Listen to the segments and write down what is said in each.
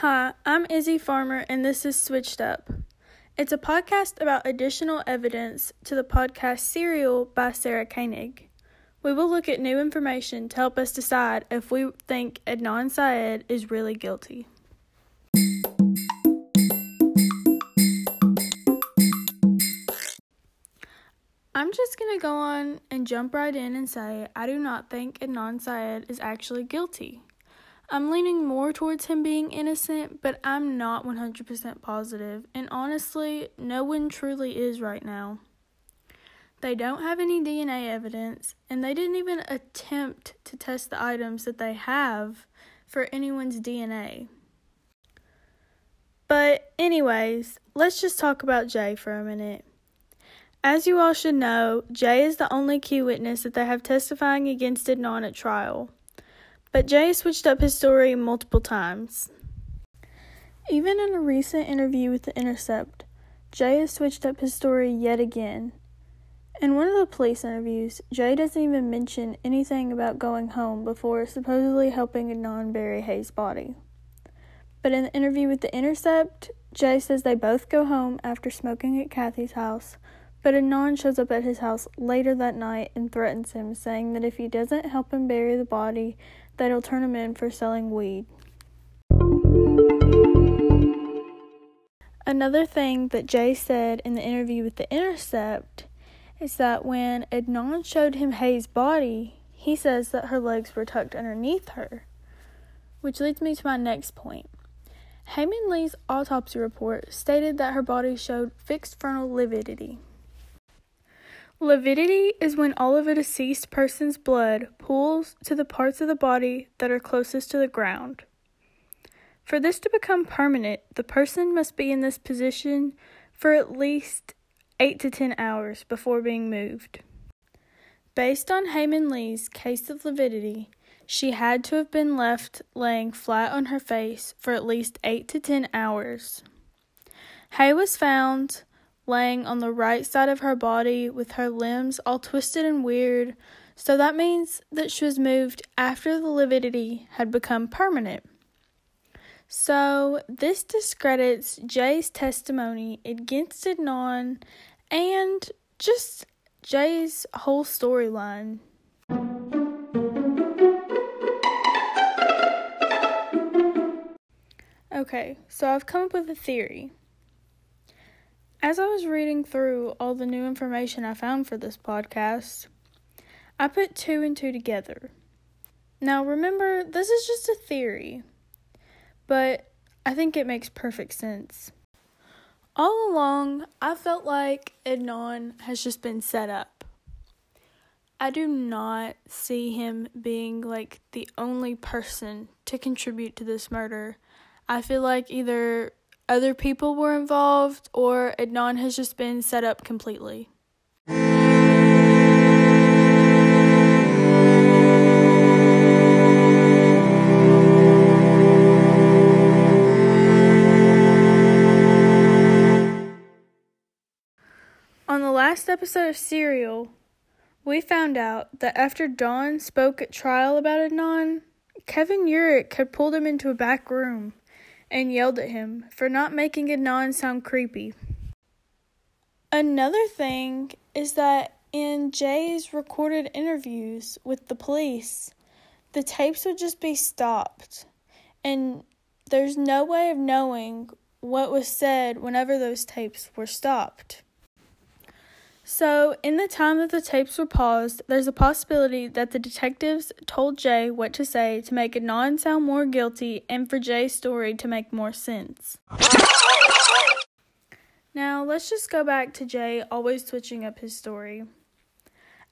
Hi, I'm Izzy Farmer, and this is Switched Up. It's a podcast about additional evidence to the podcast Serial by Sarah Koenig. We will look at new information to help us decide if we think Adnan Syed is really guilty. I'm just going to go on and jump right in and say I do not think Adnan Syed is actually guilty. I'm leaning more towards him being innocent, but I'm not 100% positive, and honestly, no one truly is right now. They don't have any DNA evidence, and they didn't even attempt to test the items that they have for anyone's DNA. But, anyways, let's just talk about Jay for a minute. As you all should know, Jay is the only key witness that they have testifying against Adnan at trial. But Jay switched up his story multiple times. Even in a recent interview with The Intercept, Jay has switched up his story yet again. In one of the police interviews, Jay doesn't even mention anything about going home before supposedly helping Adnan bury Hae's body. But in the interview with The Intercept, Jay says they both go home after smoking at Kathy's house, but Adnan shows up at his house later that night and threatens him, saying that if he doesn't help him bury the body, that he'll turn him in for selling weed. Another thing that Jay said in the interview with The Intercept is that when Adnan showed him Hae's body, he says that her legs were tucked underneath her. Which leads me to my next point. Hae Min Lee's autopsy report stated that her body showed fixed frontal lividity. Lividity is when all of a deceased person's blood pools to the parts of the body that are closest to the ground. For this to become permanent, the person must be in this position for at least 8 to 10 hours before being moved. Based on Hae Min Lee's case of lividity, she had to have been left laying flat on her face for at least 8 to 10 hours. Hae was found laying on the right side of her body with her limbs all twisted and weird, so that means that she was moved after the lividity had become permanent. So, this discredits Jay's testimony against Adnan and just Jay's whole storyline. Okay, so I've come up with a theory. As I was reading through all the new information I found for this podcast, I put two and two together. Now, remember, this is just a theory, but I think it makes perfect sense. All along, I felt like Adnan has just been set up. I do not see him being like the only person to contribute to this murder. I feel like either other people were involved or Adnan has just been set up completely. On the last episode of Serial, we found out that after Don spoke at trial about Adnan, Kevin Urick had pulled him into a back room and yelled at him for not making Adnan sound creepy. Another thing is that in Jay's recorded interviews with the police, the tapes would just be stopped, and there's no way of knowing what was said whenever those tapes were stopped. So, in the time that the tapes were paused, there's a possibility that the detectives told Jay what to say to make Adnan sound more guilty and for Jay's story to make more sense. Now, let's just go back to Jay always switching up his story.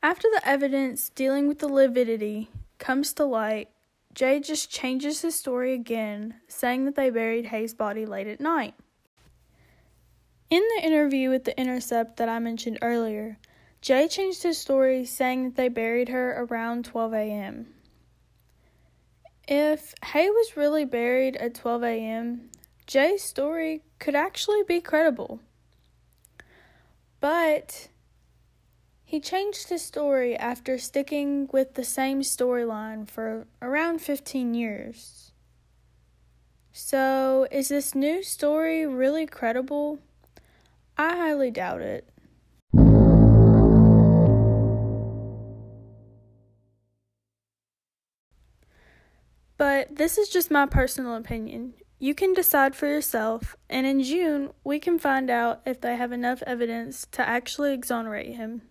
After the evidence dealing with the lividity comes to light, Jay just changes his story again, saying that they buried Hae's body late at night. In the interview with The Intercept that I mentioned earlier, Jay changed his story saying that they buried her around 12 a.m. If Hae was really buried at 12 a.m., Jay's story could actually be credible. But he changed his story after sticking with the same storyline for around 15 years. So, is this new story really credible? I highly doubt it. But this is just my personal opinion. You can decide for yourself, and in June, we can find out if they have enough evidence to actually exonerate him.